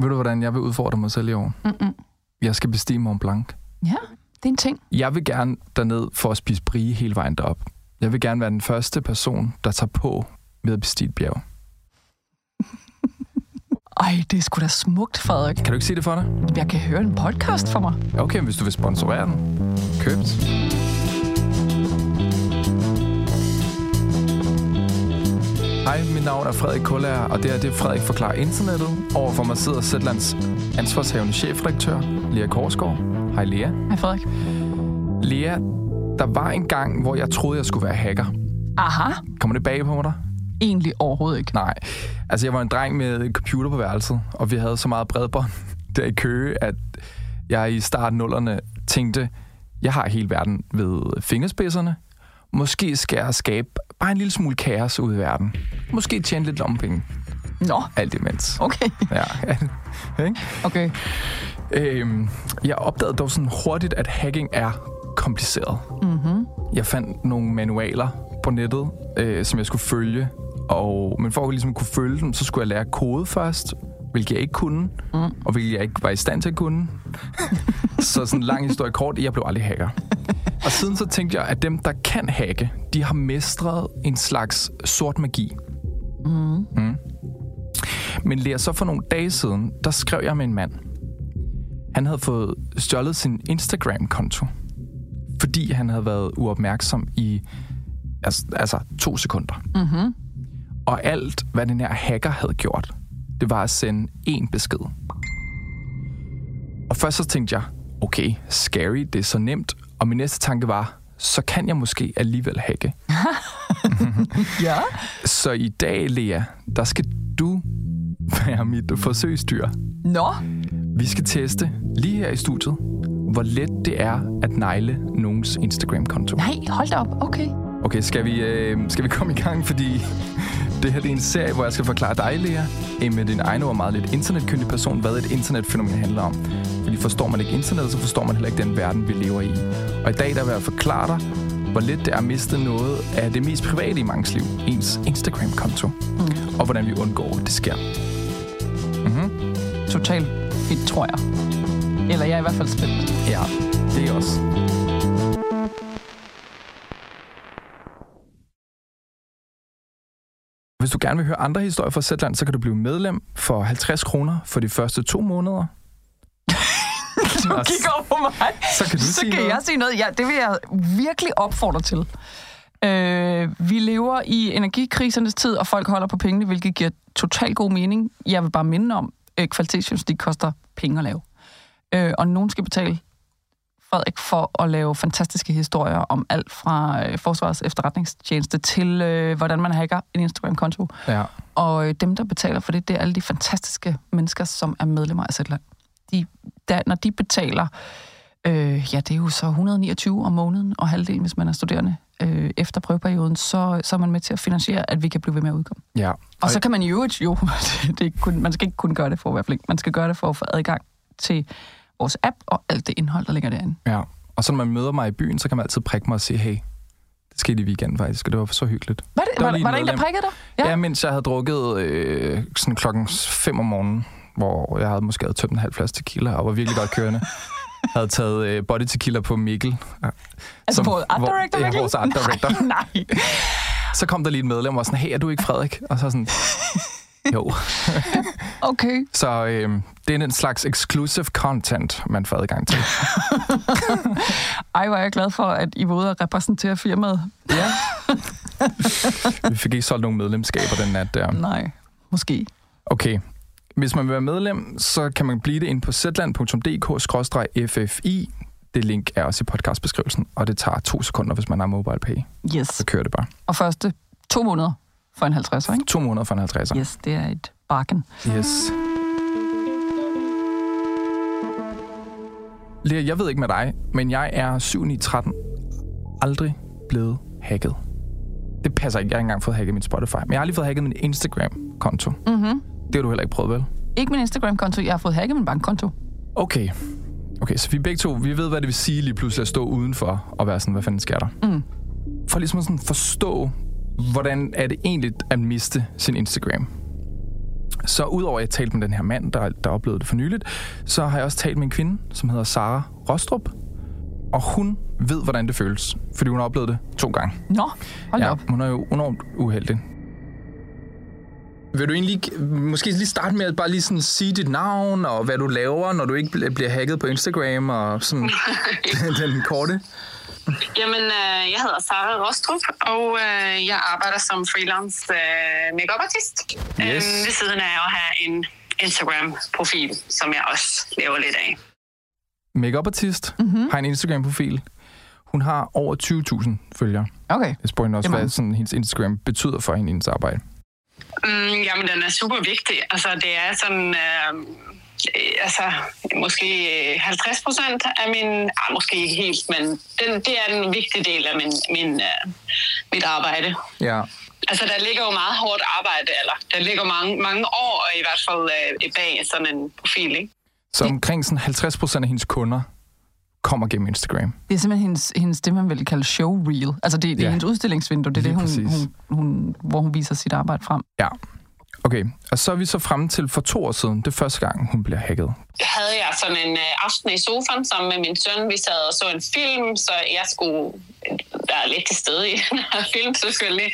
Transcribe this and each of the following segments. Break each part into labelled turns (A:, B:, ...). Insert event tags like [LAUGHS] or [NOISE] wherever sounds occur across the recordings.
A: Ved du, hvordan jeg vil udfordre mig selv i år?
B: Mm-mm.
A: Jeg skal bestige Mont Blanc.
B: Ja, det er en ting.
A: Jeg vil gerne derned for at spise brie hele vejen derop. Jeg vil gerne være den første person, der tager på ved at bestige et bjerg. [LAUGHS]
B: Ej, det er sgu da smukt, Frederik.
A: Kan du ikke sige det for dig?
B: Jeg kan høre en podcast for mig.
A: Okay, hvis du vil sponsorere den. Købt. Hej, mit navn er Frederik Kullager, og det er det Frederik forklarer internettet. Overfor mig sidder Sætlands ansvarshavende chefredaktør, Lea Korsgaard. Hej Lea.
B: Hej, Frederik.
A: Lea, der var en gang, hvor jeg troede, jeg skulle være hacker.
B: Aha.
A: Kommer det bag på dig?
B: Egentlig overhovedet ikke.
A: Nej. Altså, jeg var en dreng med en computer på værelset, og vi havde så meget bredbånd [LAUGHS] der i Køge, at jeg i starten nullerne tænkte, jeg har hele verden ved fingerspidserne. Måske skal jeg skabe bare en lille smule kaos ud i verden. Måske tjene lidt lommepenge.
B: Nå,
A: Alt imens.
B: okay.
A: Ja.
B: Okay.
A: Øhm, jeg opdagede dog sådan hurtigt, at hacking er kompliceret.
B: Mm-hmm.
A: Jeg fandt nogle manualer på nettet, øh, som jeg skulle følge. Og, men for at ligesom kunne følge dem, så skulle jeg lære kode først, hvilket jeg ikke kunne,
B: Mm.
A: og hvilket jeg ikke var i stand til at kunne. [LAUGHS] så sådan en lang historie kort, jeg blev aldrig hacker. Og siden så tænkte jeg, at dem, der kan hacke, de har mestret en slags sort magi.
B: Mm.
A: Mm. Men lige så for nogle dage siden, der skrev jeg med en mand. Han havde fået stjålet sin Instagram-konto, fordi han havde været uopmærksom i altså, altså to sekunder.
B: Mm-hmm.
A: Og alt, hvad den her hacker havde gjort, det var at sende én besked. Og først så tænkte jeg, okay, scary, det er så nemt. Og min næste tanke var, så kan jeg måske alligevel hacke. [LAUGHS]
B: Ja.
A: Så i dag, Lea, der skal du være mit forsøgsdyr.
B: Nå.
A: Vi skal teste lige her i studiet, hvor let det er at negle nogens Instagram-konto.
B: Nej, hold da op. Okay.
A: Okay, skal vi, øh, skal vi komme i gang, fordi det her det er en serie, hvor jeg skal forklare dig, Lea, med din egen og meget lidt internetkyndig person, hvad et internetfænomen handler om. Fordi forstår man ikke internet, så forstår man heller ikke den verden, vi lever i. Og i dag der vil jeg forklare dig, hvor let det er at miste noget af det mest private i mangens liv, ens Instagram-konto,
B: Mm.
A: og hvordan vi undgår, at det sker. Mm-hmm.
B: Totalt fedt, tror jeg. Eller jeg er i hvert fald spændt.
A: Ja, det er også. Hvis du gerne vil høre andre historier fra Zetland, så kan du blive medlem for 50 kroner for de første to måneder. [LAUGHS]
B: Du
A: Og
B: kigger over på mig.
A: Så kan du
B: så
A: sige
B: kan
A: noget.
B: jeg sige noget. Ja, det vil jeg virkelig opfordre til. Øh, vi lever i energikrisernes tid, og folk holder på pengene, hvilket giver totalt god mening. Jeg vil bare minde om, at kvalitetsjournalistik koster penge at lave. Øh, og nogen skal betale Frederik for at lave fantastiske historier om alt fra øh, Forsvarets efterretningstjeneste til, øh, hvordan man hacker en Instagram-konto.
A: Ja.
B: Og øh, dem, der betaler for det, det er alle de fantastiske mennesker, som er medlemmer af Zetland. De, der, når de betaler, øh, ja, det er jo så 129 om måneden, og halvdelen, hvis man er studerende, øh, efter prøveperioden, så, så er man med til at finansiere, at vi kan blive ved med at udkomme.
A: ja.
B: Og så kan man jo jo, [LAUGHS] det ikke kun, man skal ikke kun gøre det for at være flink, man skal gøre det for at få adgang til vores app og alt det indhold, der ligger derinde.
A: ja. Og så når man møder mig i byen, så kan man altid prikke mig og sige, hey, det skete i weekenden faktisk, og det var så hyggeligt.
B: Var, det,
A: var
B: var,
A: lige
B: var der en, der prikkede dig?
A: Ja,
B: Ja.
A: ja mens jeg havde drukket øh, sådan klokken 5 om morgenen, hvor jeg havde måske havde tømt en halv flaske tequila, og var virkelig godt kørende. [LAUGHS] havde taget øh, body tequila på Mikkel. Ja.
B: Altså
A: Som-
B: vores art
A: hvor-
B: director,
A: ja,
B: Mikkel?
A: vores art director.
B: Nej, [LAUGHS] nej.
A: Så kom der lige et medlem og var sådan, hey, er du ikke Frederik? Og så sådan, [LAUGHS] jo.
B: Okay.
A: Så øh, det er en slags exclusive content, man får adgang til. [LAUGHS]
B: Ej, hvor er jeg glad for, at I var ude og repræsentere firmaet.
A: Ja. [LAUGHS] Vi fik ikke solgt nogen medlemskaber den nat der.
B: Nej, måske.
A: Okay. Hvis man vil være medlem, så kan man blive det ind på zland.dk-ffi. Det link er også i podcastbeskrivelsen, og det tager to sekunder, hvis man har mobile pay.
B: Yes.
A: Så kører det bare.
B: Og første to måneder for en 50, ikke?
A: To måneder for en 50'er.
B: Yes, det er et bargain.
A: Yes. Lea, jeg ved ikke med dig, men jeg er 7 9 13 aldrig blevet hacket. Det passer ikke. Jeg har ikke engang fået hacket min Spotify. Men jeg har aldrig fået hacket min Instagram-konto.
B: Mm-hmm.
A: Det har du heller ikke prøvet, vel?
B: Ikke min Instagram-konto, jeg har fået hacket min bankkonto.
A: Okay. Okay, så vi begge to, vi ved, hvad det vil sige lige pludselig at stå udenfor og være sådan, hvad fanden sker der?
B: Mm.
A: For ligesom at sådan forstå, hvordan er det egentlig at miste sin Instagram? Så udover at jeg talte med den her mand, der, der oplevede det for nyligt, så har jeg også talt med en kvinde, som hedder Sara Rostrup. Og hun ved, hvordan det føles, fordi hun har oplevet det to gange.
B: Nå, hold ja, op.
A: hun er jo enormt uheldig. Vil du egentlig måske lige starte med at bare lige sådan sige dit navn, og hvad du laver, når du ikke bl- bliver hacket på Instagram, og sådan [LAUGHS] [LAUGHS] den korte?
C: Jamen, øh, jeg hedder Sara Rostrup, og øh, jeg arbejder som freelance øh, make-up-artist.
A: Yes.
C: Øh, ved siden af at have en Instagram-profil, som jeg også laver lidt af.
A: Makeup artist, mm-hmm. har en Instagram-profil. Hun har over 20.000 følgere.
B: Okay.
A: Jeg spurgte hende også,
B: er
A: hvad sådan, hendes Instagram betyder for hende i hendes arbejde.
C: Mm, jamen, den er super vigtig. Altså, det er sådan... Øh, øh, altså, måske øh, 50 procent af min... Ah, måske ikke helt, men den, det er en vigtig del af min, min, øh, mit arbejde.
A: Ja.
C: Altså, der ligger jo meget hårdt arbejde, eller der ligger mange, mange år i hvert fald øh, bag sådan en profil, ikke?
A: Så omkring sådan 50 procent af hendes kunder kommer gennem Instagram.
B: Det er simpelthen hendes, hendes det, man vil kalde showreel. Altså, det, det er
A: Ja.
B: hendes udstillingsvindue. Det er
A: Lige
B: det, hun,
A: præcis.
B: hun, hun, hvor hun viser sit arbejde frem.
A: Ja. Okay, og så er vi så frem til for to år siden. Det er første gang, hun bliver hacket
C: havde jeg sådan en øh, aften i sofaen sammen med min søn. Vi sad og så en film, så jeg skulle være lidt til stede i [LAUGHS] den her film, selvfølgelig.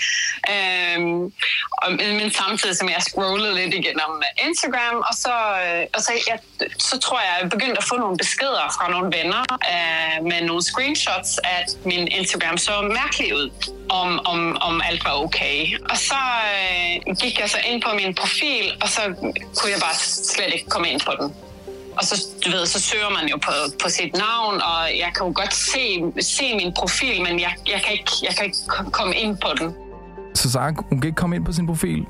C: Øhm, og, men samtidig som jeg scrollede lidt igennem øh, Instagram, og så, øh, og så, jeg, så tror jeg, jeg begyndte at få nogle beskeder fra nogle venner øh, med nogle screenshots, at min Instagram så mærkelig ud, om, om, om alt var okay. Og så øh, gik jeg så ind på min profil, og så kunne jeg bare slet ikke komme ind på den. Og så, du ved, så søger man jo på, på sit navn, og jeg kan jo godt se, se min profil, men jeg, jeg, kan ikke, jeg kan ikke ko- komme ind på den.
A: Så Sara, hun kan ikke komme ind på sin profil.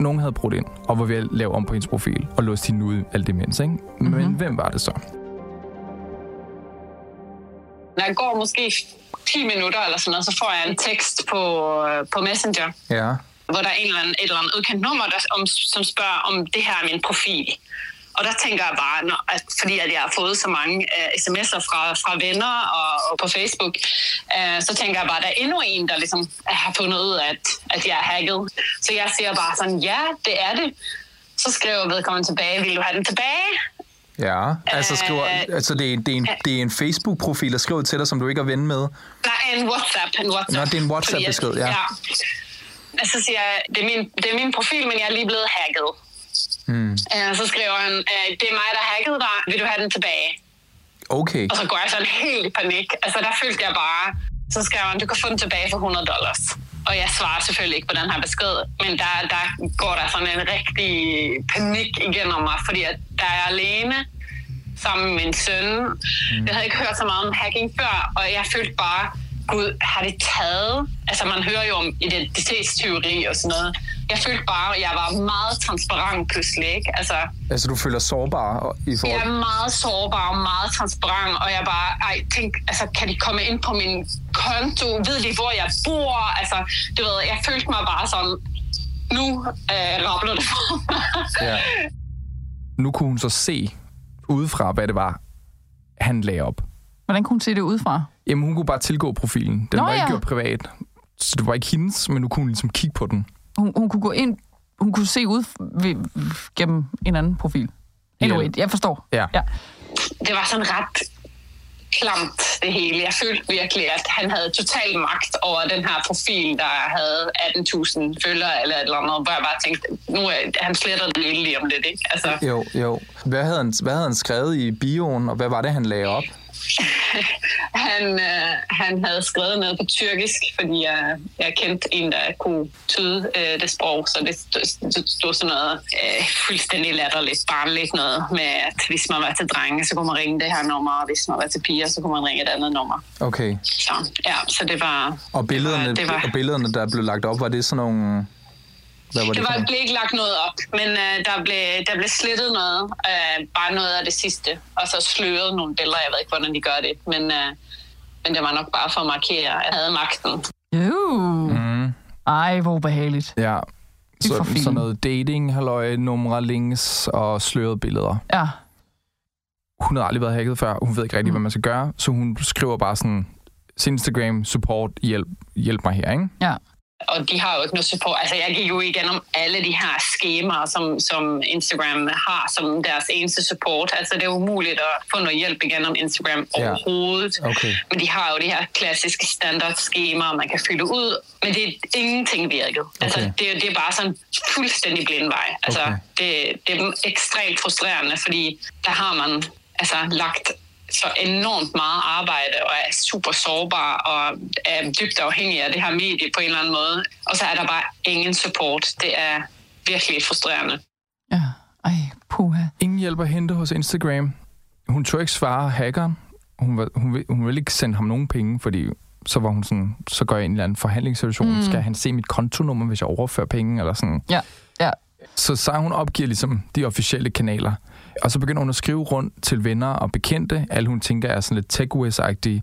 A: Nogen havde brudt ind og var ved at lave om på hendes profil og låst hende ud alt imens, ikke? Men mm-hmm. hvem var det så?
C: Når jeg går måske 10 minutter eller sådan noget, så får jeg en tekst på, på Messenger,
A: Ja.
C: hvor der er en eller anden, et eller andet udkendt nummer, der, om, som spørger, om det her er min profil. Og der tænker jeg bare, når, at, fordi at jeg har fået så mange uh, sms'er fra, fra venner og, og på Facebook, uh, så tænker jeg bare, at der er endnu en, der ligesom har fundet ud af, at, at jeg er hacket. Så jeg siger bare sådan, ja, det er det. Så skriver vedkommende tilbage, vil du have den tilbage?
A: Ja, altså, skriver, altså det, er, det, er en, det er en Facebook-profil, der skriver til dig, som du ikke er ven med.
C: Nej, en WhatsApp. En WhatsApp.
A: Nå, det er en WhatsApp-besked, ja.
C: Og så siger jeg, det er, min, det er min profil, men jeg er lige blevet hacket.
A: Hmm.
C: Uh, så skriver han, uh, det er mig, der hackede dig. Vil du have den tilbage?
A: Okay.
C: Og så går jeg sådan helt i panik. Altså, der følte jeg bare... Så skrev han, du kan få den tilbage for 100 dollars. Og jeg svarer selvfølgelig ikke på den her besked, men der, der går der sådan en rigtig panik igennem mig, fordi at der er alene sammen med min søn. Mm. Jeg havde ikke hørt så meget om hacking før, og jeg følte bare, gud, har det taget? Altså, man hører jo om identitetsteori og sådan noget. Jeg følte bare, at jeg var meget transparent pludselig, ikke? Altså,
A: Altså, du føler sårbar i
C: jeg
A: forhold...
C: er meget sårbar og meget transparent, og jeg bare, ej, tænk, altså, kan de komme ind på min konto? Ved de, hvor jeg bor? Altså, du ved, jeg følte mig bare sådan, nu øh, rabler det for mig.
A: Ja. Nu kunne hun så se udefra, hvad det var, han lagde op.
B: Hvordan kunne hun se det udefra?
A: Jamen, hun kunne bare tilgå profilen. Den
B: Nå,
A: var ikke
B: ja.
A: gjort privat. Så det var ikke hendes, men nu kunne hun ligesom kigge på den.
B: Hun, hun kunne gå ind, hun kunne se ud ved, gennem en anden profil. Anyway, jeg forstår.
A: Ja.
B: ja.
C: det var sådan ret klamt, det hele. Jeg følte virkelig, at han havde total magt over den her profil, der havde 18.000 følgere eller et eller andet, hvor jeg bare tænkte, nu er han sletter det hele lige om lidt, ikke? Altså,
A: Jo, jo. Hvad havde, han, hvad havde han skrevet i bioen, og hvad var det, han lagde op? [LAUGHS] [LAUGHS]
C: han, øh, han havde skrevet noget på tyrkisk, fordi jeg, jeg kendte en, der kunne tyde øh, det sprog, så det stod, det stod sådan noget øh, fuldstændig latterligt, barnligt noget med, at hvis man var til drenge, så kunne man ringe det her nummer, og hvis man var til piger, så kunne man ringe et andet nummer.
A: Okay.
C: Så, ja, så det var...
A: Og billederne,
C: det var,
A: og billederne der blev lagt op, var det sådan nogle... Hvad var det, for
C: var, blev ikke lagt noget op, men øh, der, blev, der blev slettet noget, øh, bare noget af det sidste, og så sløret nogle billeder, jeg ved ikke, hvordan de gør det, men, øh, men det var nok bare for at markere, at jeg havde magten.
B: Uh.
A: Mm,
B: Ej, hvor ubehageligt.
A: ja. Så, sådan noget dating, halløj, numre, links og slørede billeder.
B: Ja.
A: Hun har aldrig været hacket før. Hun ved ikke rigtig, mm. hvad man skal gøre. Så hun skriver bare sådan, Instagram, support, hjælp, hjælp mig her, ikke?
B: Ja.
C: Og de har jo ikke noget support. Altså, jeg gik jo igennem alle de her skemaer, som, som Instagram har som deres eneste support. Altså, det er umuligt at få noget hjælp igennem Instagram
A: Ja.
C: overhovedet.
A: Okay.
C: Men de har jo de her klassiske standardskemaer, man kan fylde ud. Men det er ingenting virket. Altså,
A: Okay.
C: det, er- det er bare sådan fuldstændig blind vej. Altså,
A: Okay.
C: det, det er ekstremt frustrerende, fordi der har man altså, lagt så enormt meget arbejde og er super sårbar og er dybt afhængig af det her medie på en eller anden måde. Og så er der bare ingen support. Det er virkelig frustrerende.
B: Ja. Ej, puha.
A: Ingen hjælp at hente hos Instagram. Hun tog ikke svare hackeren. Hun, hun, vil, hun ville ikke sende ham nogen penge, fordi så var hun sådan, så går jeg ind i en eller anden forhandlingssituation. Mm. Skal han se mit kontonummer, hvis jeg overfører penge? Eller sådan.
B: Ja, ja.
A: Så Sara, hun opgiver ligesom de officielle kanaler. Og så begynder hun at skrive rundt til venner og bekendte. Alle hun tænker er sådan lidt tech agtige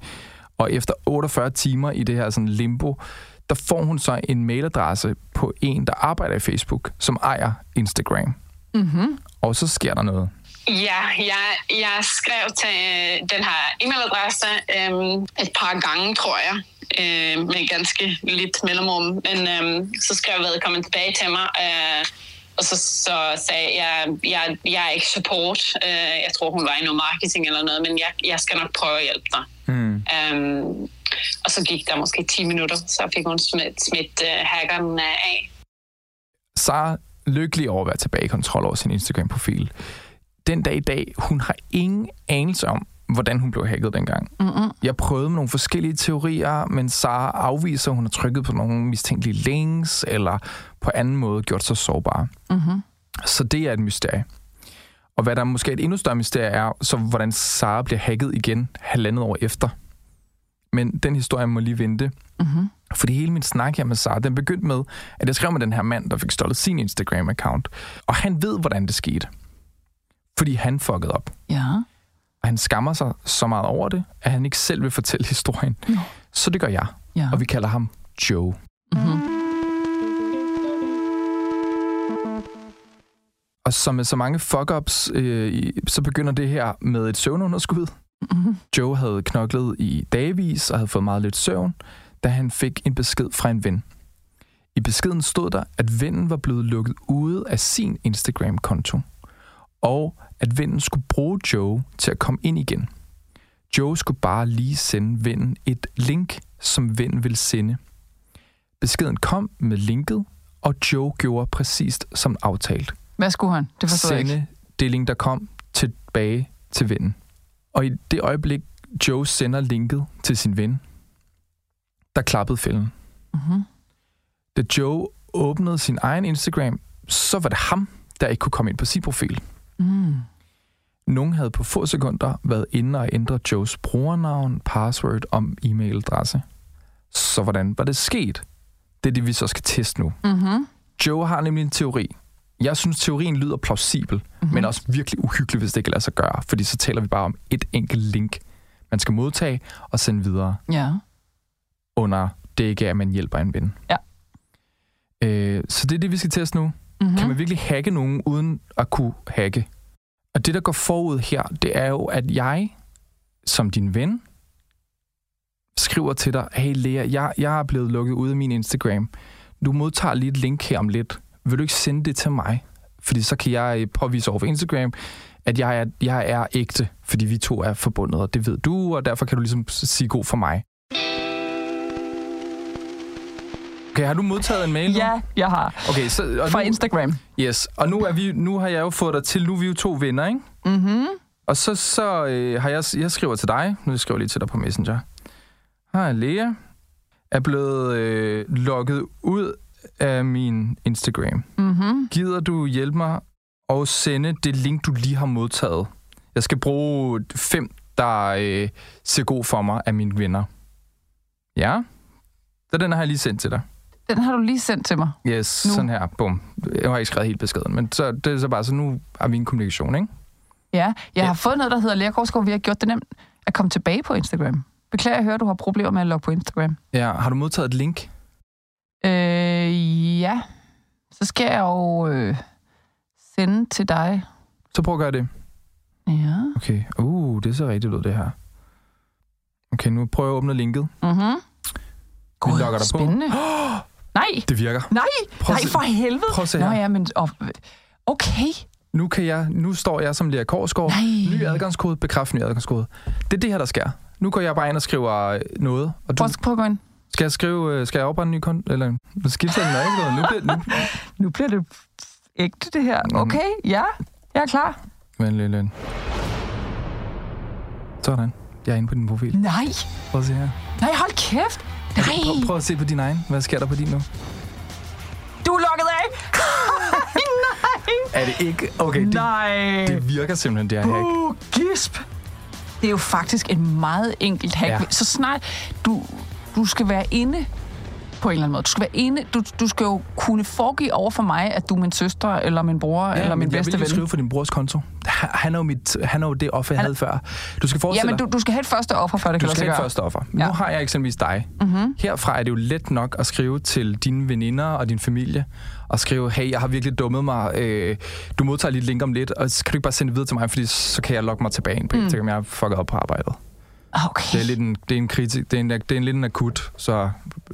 A: Og efter 48 timer i det her sådan limbo, der får hun så en mailadresse på en, der arbejder i Facebook, som ejer Instagram.
B: Mm-hmm.
A: Og så sker der noget.
C: Ja, jeg, jeg skrev til øh, den her e-mailadresse øh, et par gange, tror jeg, øh, med ganske lidt mellemrum. Men øh, så skrev vedkommende tilbage til mig, øh, og så, så sagde jeg, jeg, jeg er ikke support. Øh, jeg tror, hun var i noget marketing eller noget, men jeg, jeg skal nok prøve at hjælpe dig.
A: Mm.
C: Um, og så gik der måske 10 minutter, så fik hun smidt, smidt uh, hackeren uh, af.
A: Sara lykkelig over at være tilbage i kontrol over sin Instagram-profil. Den dag i dag, hun har ingen anelse om, hvordan hun blev hacket dengang.
B: Mm-hmm.
A: Jeg prøvede med nogle forskellige teorier, men Sara afviser, at hun har trykket på nogle mistænkelige links, eller på anden måde gjort sig sårbar.
B: Mm-hmm.
A: Så det er et mysterie. Og hvad der måske er et endnu større mysterie er, så hvordan Sara bliver hacket igen halvandet år efter. Men den historie må lige vente.
B: Mm-hmm.
A: Fordi hele min snak her med Sara, den begyndte med, at jeg skrev med den her mand, der fik stjålet sin Instagram-account. Og han ved, hvordan det skete. Fordi han fuckede op.
B: Ja.
A: Og han skammer sig så meget over det, at han ikke selv vil fortælle historien.
B: Nå.
A: Så det gør jeg.
B: Ja.
A: Og vi kalder ham Joe.
B: Mm-hmm.
A: Og som med så mange fuck-ups, øh, så begynder det her med et søvnunderskud.
B: Mm-hmm.
A: Joe havde knoklet i dagvis og havde fået meget lidt søvn, da han fik en besked fra en ven. I beskeden stod der, at vennen var blevet lukket ude af sin Instagram-konto, og at vennen skulle bruge Joe til at komme ind igen. Joe skulle bare lige sende vennen et link, som vennen ville sende. Beskeden kom med linket, og Joe gjorde præcist som aftalt
B: Hvad skulle han? Det forstår jeg ikke.
A: sende det link, der kom tilbage til vennen. Og i det øjeblik, Joe sender linket til sin ven, der klappede fælden.
B: Mm-hmm.
A: Da Joe åbnede sin egen Instagram, så var det ham, der ikke kunne komme ind på sin profil.
B: Mm.
A: Nogen havde på få sekunder været inde og ændre Joes brugernavn, password og e-mailadresse. Så hvordan var det sket? Det er det, vi så skal teste nu.
B: Mm-hmm.
A: Joe har nemlig en teori. Jeg synes, teorien lyder plausibel, mm-hmm. men også virkelig uhyggelig, hvis det ikke kan lade sig gøre. Fordi så taler vi bare om et enkelt link, man skal modtage og sende videre
B: Ja.
A: under dække af, at man hjælper en ven.
B: Ja.
A: Øh, så det er det, vi skal teste nu.
B: Mm-hmm.
A: Kan man virkelig hacke nogen uden at kunne hacke? Og det, der går forud her, det er jo, at jeg, som din ven, skriver til dig, hey Lea, jeg, jeg er blevet lukket ud af min Instagram. Du modtager lige et link her om lidt. Vil du ikke sende det til mig? Fordi så kan jeg påvise over for Instagram, at jeg er, jeg er ægte, fordi vi to er forbundet, og det ved du, og derfor kan du ligesom sige god for mig. Okay, har du modtaget en mail nu?
B: Ja, jeg har.
A: Okay, så, og
B: Fra
A: nu,
B: Instagram.
A: Yes, og nu, er vi, nu har jeg jo fået dig til, nu er vi jo to venner, ikke?
B: Mm-hmm.
A: Og så, så øh, har jeg, jeg skriver til dig, nu skriver jeg lige til dig på Messenger. Hej Lea, er blevet øh, logget ud af min Instagram.
B: Mm-hmm.
A: Gider du hjælpe mig og sende det link, du lige har modtaget? Jeg skal bruge fem, der øh, ser god for mig af mine venner. Ja, så den har jeg lige sendt til dig.
B: Den har du lige sendt til mig.
A: Yes,
B: Nu.
A: sådan her. Bum. Jeg har ikke skrevet helt beskeden, men så, det er så bare, så nu har vi en kommunikation, ikke?
B: Ja, jeg
A: Ja.
B: har fået noget, der hedder Lea Korsgaard. Vi har gjort det nemt at komme tilbage på Instagram. Beklager, jeg hører, du har problemer med at logge på Instagram.
A: Ja, har du modtaget et link?
B: Øh, ja. Så skal jeg jo øh, sende til dig.
A: Så prøv at gøre det.
B: Ja.
A: Okay. Uh, det ser rigtigt ud, det her. Okay, nu prøver jeg at åbne linket.
B: Mm-hmm.
A: Vi logger dig på. [GASPS]
B: Nej.
A: Det virker.
B: Nej,
A: Prøv
B: nej for helvede.
A: prøv at se
B: Nå
A: her.
B: ja, men... Og, okay.
A: Nu, kan jeg, nu står jeg som Lea Korsgaard.
B: Nej.
A: Ny adgangskode, bekræft ny adgangskode. Det er det her, der sker. Nu går jeg bare ind og skriver øh, noget. Og du,
B: Prøv, prøv at gå ind.
A: skal jeg skrive, øh, skal jeg oprette en ny konto? Eller jeg den ikke. Nu bliver nu,
B: Nu bliver det ægte, det her. Okay, ja. Jeg er klar.
A: Vent lidt, lidt. Sådan. Jeg er inde på din profil.
B: Nej.
A: Prøv at se her.
B: Nej, hold kæft. Nej.
A: Prøv, prøv at se på din egen. Hvad sker der på din nu?
B: Du er lukket af. Nej. [LAUGHS]
A: Er det ikke? Okay, det,
B: Nej.
A: det virker simpelthen, det her hack.
B: Uh, gisp. Det er jo faktisk en meget enkelt hack.
A: Ja.
B: Så snart du, du skal være inde på en eller anden måde. Du skal være inde. Du, du skal jo kunne foregive over for mig, at du er min søster, eller min bror, ja, eller min
A: men jeg
B: bedste
A: vil
B: ven.
A: lige skrive for din brors konto. Han er jo, mit, han er jo det offer, jeg
B: Han-
A: havde før. Du skal
B: Ja,
A: forestille
B: men
A: dig,
B: du, du skal have et første offer, før det
A: du
B: kan lade
A: skal ikke
B: gøre.
A: første offer. Nu
B: Ja.
A: har jeg eksempelvis dig.
B: Mm-hmm.
A: Herfra er det jo let nok at skrive til dine veninder og din familie, og skrive, hey, jeg har virkelig dummet mig, øh, du modtager lige et link om lidt, og så kan du ikke bare sende det videre til mig, fordi så kan jeg logge mig tilbage ind på
B: Mm.
A: Instagram, jeg er fucket op på arbejdet.
B: Okay.
A: Det er lidt en, det er en kritik, det er, en, det er en lidt en akut, så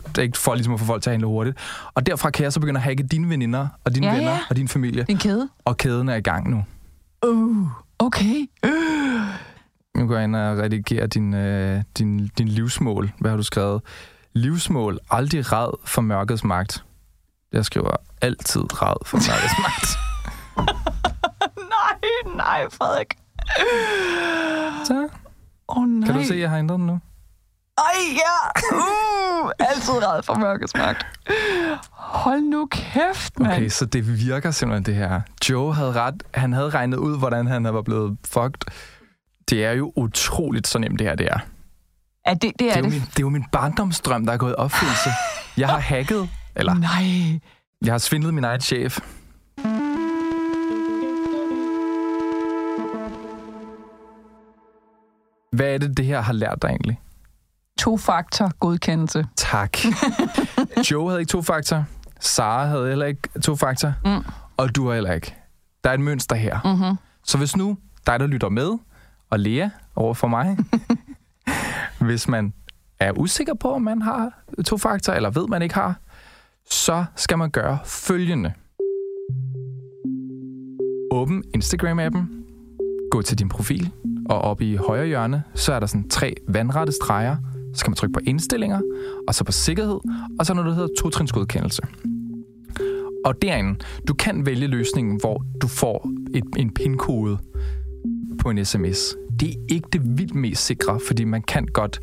A: det er ikke for ligesom at få folk til at handle hurtigt. Og derfra kan jeg så begynde at hacke dine veninder og dine
B: Ja,
A: venner
B: ja.
A: og din familie,
B: Din kæde.
A: og kæden er i gang nu.
B: Uh, okay.
A: Nu går jeg ind og redigerer din, øh, din, din livsmål. Hvad har du skrevet? Livsmål. Aldrig ræd for mørkets magt. Jeg skriver altid ræd for mørkets [LAUGHS] magt.
B: nej, nej, Frederik.
A: Så
B: oh, nej.
A: kan du se, at jeg har ændret den nu?
B: Ej, ja. Uh, altid red for mørkets magt. Hold nu kæft, mand.
A: Okay, så det virker simpelthen det her. Joe havde ret. Han havde regnet ud, hvordan han var blevet fucked. Det er jo utroligt så nemt, det her det er.
B: Ja, det, det
A: Det
B: er
A: er, jo
B: det.
A: min, det er jo min barndomsdrøm, der er gået i opfyldelse. Jeg har hacket, eller
B: Nej.
A: jeg har svindlet min egen chef. Hvad er det, det her har lært dig egentlig?
B: To-faktor godkendelse.
A: Tak. [LAUGHS] Joe havde ikke to faktor. Sara havde heller ikke to faktor.
B: Mm.
A: Og du har heller ikke. Der er et mønster her.
B: Mm-hmm.
A: Så hvis nu dig, der lytter med, og Lea over for mig, [LAUGHS] hvis man er usikker på, om man har to faktor, eller ved, man ikke har, så skal man gøre følgende. Åbn Instagram-appen, gå til din profil, og oppe i højre hjørne, så er der sådan tre vandrette streger. Så kan man trykke på indstillinger, og så på sikkerhed, og så noget, der hedder totrinsgodkendelse. Og derinde, du kan vælge løsningen, hvor du får et, en PIN-kode på en sms. Det er ikke det vildt mest sikre, fordi man kan godt,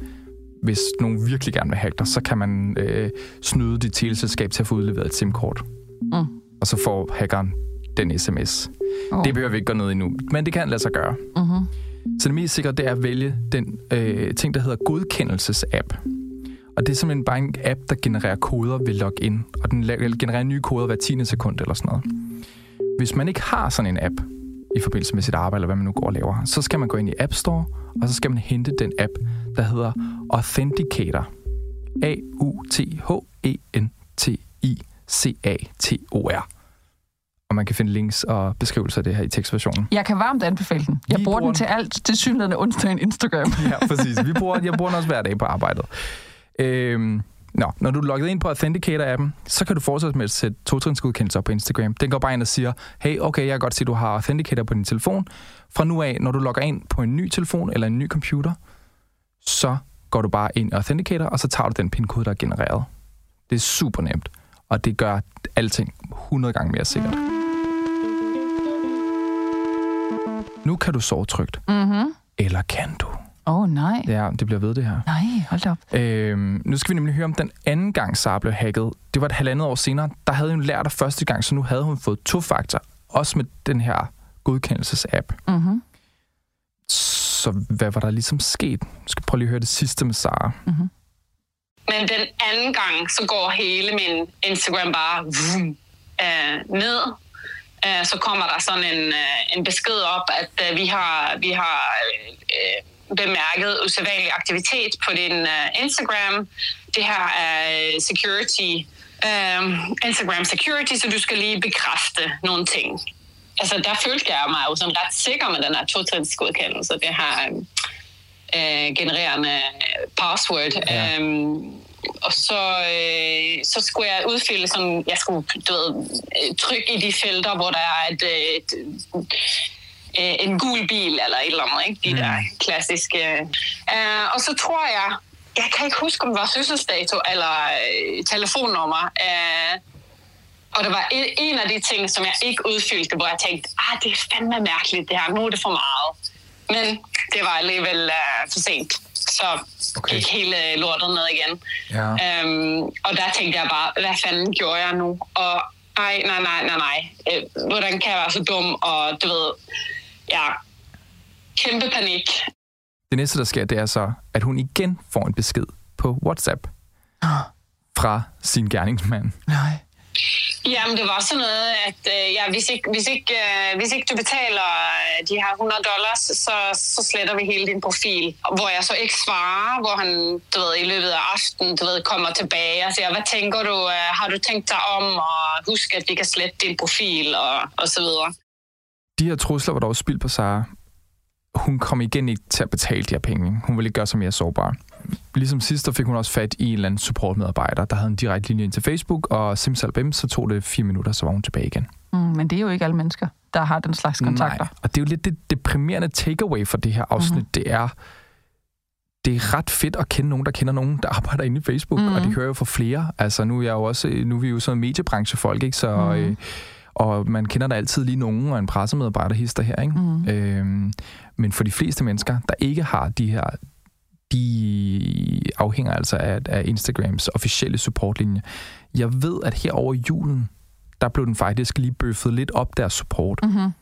A: hvis nogen virkelig gerne vil hacke dig, så kan man øh, snyde dit teleselskab til at få udleveret et SIM-kort.
B: Mm.
A: Og så får hackeren den sms.
B: Oh.
A: Det behøver vi ikke gå ned i nu, men det kan lade sig gøre.
B: Mm-hmm.
A: Så det mest sikre, det er at vælge den øh, ting, der hedder godkendelses-app. Og det er simpelthen bare en app, der genererer koder ved login. Og den genererer nye koder hver 10. sekund eller sådan noget. Hvis man ikke har sådan en app i forbindelse med sit arbejde, eller hvad man nu går og laver, så skal man gå ind i App Store, og så skal man hente den app, der hedder Authenticator. A-U-T-H-E-N-T-I-C-A-T-O-R. Og man kan finde links og beskrivelser af det her i tekstversionen.
B: Jeg kan varmt anbefale den. Jeg bruger
A: bruger
B: den til alt til synligheden onsdag en Instagram. [LAUGHS]
A: ja, præcis. Vi bruger, jeg bruger den også hver dag på arbejdet. Øhm, nå, når du er logget ind på Authenticator-appen, så kan du fortsætte med at sætte totrinsgodkendelser på Instagram. Den går bare ind og siger, hey, okay, jeg kan godt se, at du har Authenticator på din telefon. Fra nu af, når du logger ind på en ny telefon eller en ny computer, så går du bare ind i Authenticator, og så tager du den PIN-kode, der er genereret. Det er super nemt, og det gør alting 100 gange mere sikkert. Nu kan du sove trygt.
B: Mhm.
A: Eller kan du?
B: Åh, oh, nej.
A: Ja, det bliver ved det her.
B: Nej, hold op.
A: Øhm, nu skal vi nemlig høre om den anden gang, Sara blev hacket. Det var et halvandet år senere. Der havde hun lært af første gang, så nu havde hun fået to-faktor. Også med den her godkendelses-app.
B: Mm-hmm.
A: Så hvad var der ligesom sket? Nu skal prøve lige at høre det sidste med Sara.
B: Mm-hmm.
C: Men den anden gang, så går hele min Instagram bare vroom, øh, ned. Øh, så kommer der sådan en, øh, en besked op, at øh, vi har, vi har øh, bemærket usædvanlig aktivitet på din øh, Instagram. Det her er øh, security, øh, Instagram security, så du skal lige bekræfte nogle ting. Altså, der følte jeg mig jo sådan ret sikker med den her totrinsgodkendelse. Det her øh, genererende password.
A: Ja.
C: Øhm, og så, øh, så skulle jeg udfylde sådan, jeg skulle du ved, øh, trykke i de felter, hvor der er et, et, et en gul bil eller et eller andet, ikke? De mm. der klassiske. Uh, og så tror jeg, jeg kan ikke huske, om det var fødselsdato eller uh, telefonnummer. Uh, og det var en af de ting, som jeg ikke udfyldte, hvor jeg tænkte, ah, det er fandme mærkeligt det her, nu er det for meget. Men det var alligevel uh, for sent. Så okay. gik hele lortet ned igen. Ja. Um, og der tænkte jeg bare, hvad fanden gjorde jeg nu? Og ej, nej, nej, nej, nej. Uh, hvordan kan jeg være så dum? Og du ved, ja, kæmpe panik.
A: Det næste, der sker, det er så, at hun igen får en besked på WhatsApp fra sin gerningsmand.
B: Nej.
C: Jamen, det var sådan noget, at øh, ja, hvis, ikke, hvis, ikke, øh, hvis ikke du betaler øh, de her 100 dollars, så, så sletter vi hele din profil. Hvor jeg så ikke svarer, hvor han du ved, i løbet af aftenen du ved, kommer tilbage og siger, hvad tænker du? Øh, har du tænkt dig om? Og husk, at vi kan slette din profil og, og så videre.
A: De her trusler var dog spild på Sara. Hun kom igen ikke til at betale de her penge. Hun ville ikke gøre sig mere sårbar. Ligesom sidst, der fik hun også fat i en eller anden supportmedarbejder, der havde en direkte linje ind til Facebook, og simsalabim, så tog det fire minutter, så var hun tilbage igen.
B: Mm, men det er jo ikke alle mennesker, der har den slags kontakter. Nej,
A: og det er jo lidt det deprimerende takeaway for det her afsnit, mm-hmm. det er, det er ret fedt at kende nogen, der kender nogen, der [LAUGHS] arbejder inde i Facebook, mm-hmm. og det hører jo for flere. Altså, nu er, jeg jo også, nu er vi jo sådan mediebranchefolk, ikke? Så, mm-hmm. øh, og man kender der altid lige nogen, og en pressemedarbejder hister her, ikke? Mm-hmm. Øhm, men for de fleste mennesker, der ikke har de her de afhænger altså af, af Instagrams officielle supportlinje. Jeg ved, at her over julen, der blev den faktisk lige bøffet lidt op deres support. Mm-hmm.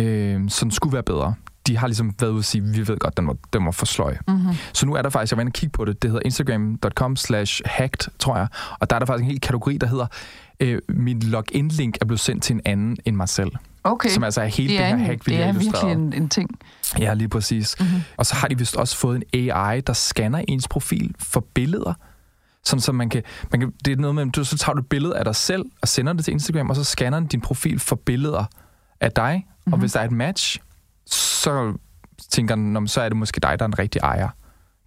A: Øh, så den skulle være bedre. De har ligesom været ude og sige, vi ved godt, den var, den var for sløj. Mm-hmm. Så nu er der faktisk, jeg var inde og kigge på det, det hedder instagram.com slash hacked, tror jeg. Og der er der faktisk en hel kategori, der hedder, øh, min login-link er blevet sendt til en anden end mig selv.
B: Okay.
A: Som altså er helt det, er det her hack, vi
B: Det
A: er
B: virkelig en, en ting.
A: Ja, lige præcis. Mm-hmm. Og så har de vist også fået en AI, der scanner ens profil for billeder. Sådan, så man kan, man kan, det er noget med, du, så tager du et billede af dig selv og sender det til Instagram, og så scanner den din profil for billeder af dig. Mm-hmm. Og hvis der er et match, så tænker den, så er det måske dig, der er en rigtig ejer.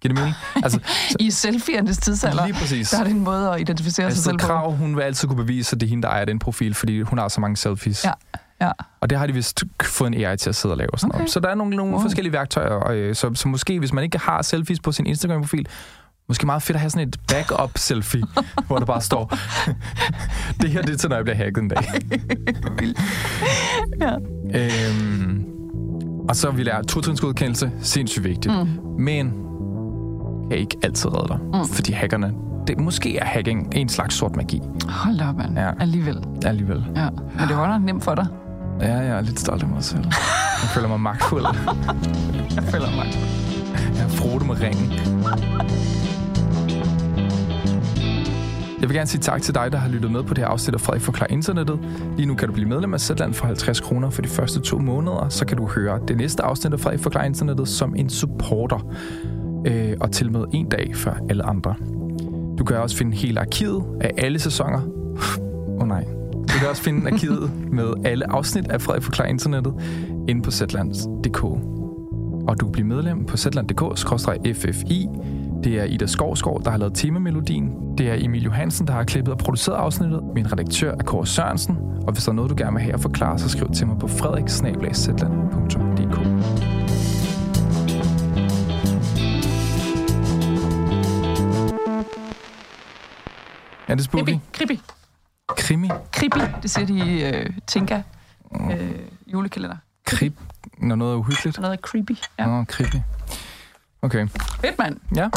A: Giver det mening? [LAUGHS]
B: Altså, så, I selfieernes tidsalder, lige præcis. der er det en måde at identificere altså, sig selv
A: på. Krav, hun vil altid kunne bevise, at det er hende, der ejer den profil, fordi hun har så mange selfies.
B: Ja. Ja.
A: Og det har de vist fået en AI til at sidde og lave. Sådan okay. Så der er nogle, nogle wow. forskellige værktøjer. Og, øh, så, så måske, hvis man ikke har selfies på sin Instagram-profil, måske meget fedt at have sådan et backup-selfie, [LAUGHS] hvor der bare står, [LAUGHS] det her det er til, når jeg bliver hacket en dag. ja. øhm, og så vil jeg to-trinsgodkendelse, sindssygt vigtigt. Mm. Men kan ikke altid redde dig, mm. fordi hackerne det måske er hacking en slags sort magi.
B: Hold op, mand. Ja. Alligevel.
A: Alligevel.
B: Ja. Men det var nok nemt for dig.
A: Ja, jeg er lidt stolt af mig selv. Jeg føler mig magtfuld. [LAUGHS]
B: jeg føler mig magtfuld.
A: Jeg har frodet med ringen. Jeg vil gerne sige tak til dig, der har lyttet med på det her afsnit af Frederik Forklar Internettet. Lige nu kan du blive medlem af Zetland for 50 kroner for de første to måneder. Så kan du høre det næste afsnit af Frederik Forklar Internettet som en supporter. Øh, og til med en dag før alle andre. Du kan også finde hele arkivet af alle sæsoner. Åh oh, nej. Du kan også finde arkivet med alle afsnit af Frederik Forklar Internettet inde på zetland.dk. Og du kan blive medlem på zetland.dk-ffi det er Ida Skovskov, der har lavet temamelodien. Det er Emil Johansen, der har klippet og produceret afsnittet. Min redaktør er Kåre Sørensen. Og hvis der er noget, du gerne vil have at forklare, så skriv til mig på frederiksnablagszetland.dk. Er det spooky?
B: Krimi.
A: Krimi?
B: Krimi, det siger de i øh, Tinka øh, julekalender.
A: Krib? Når noget er uhyggeligt?
B: Noget er creepy,
A: ja. Nå, creepy. Okay.
B: Fedt, mand.
A: Ja.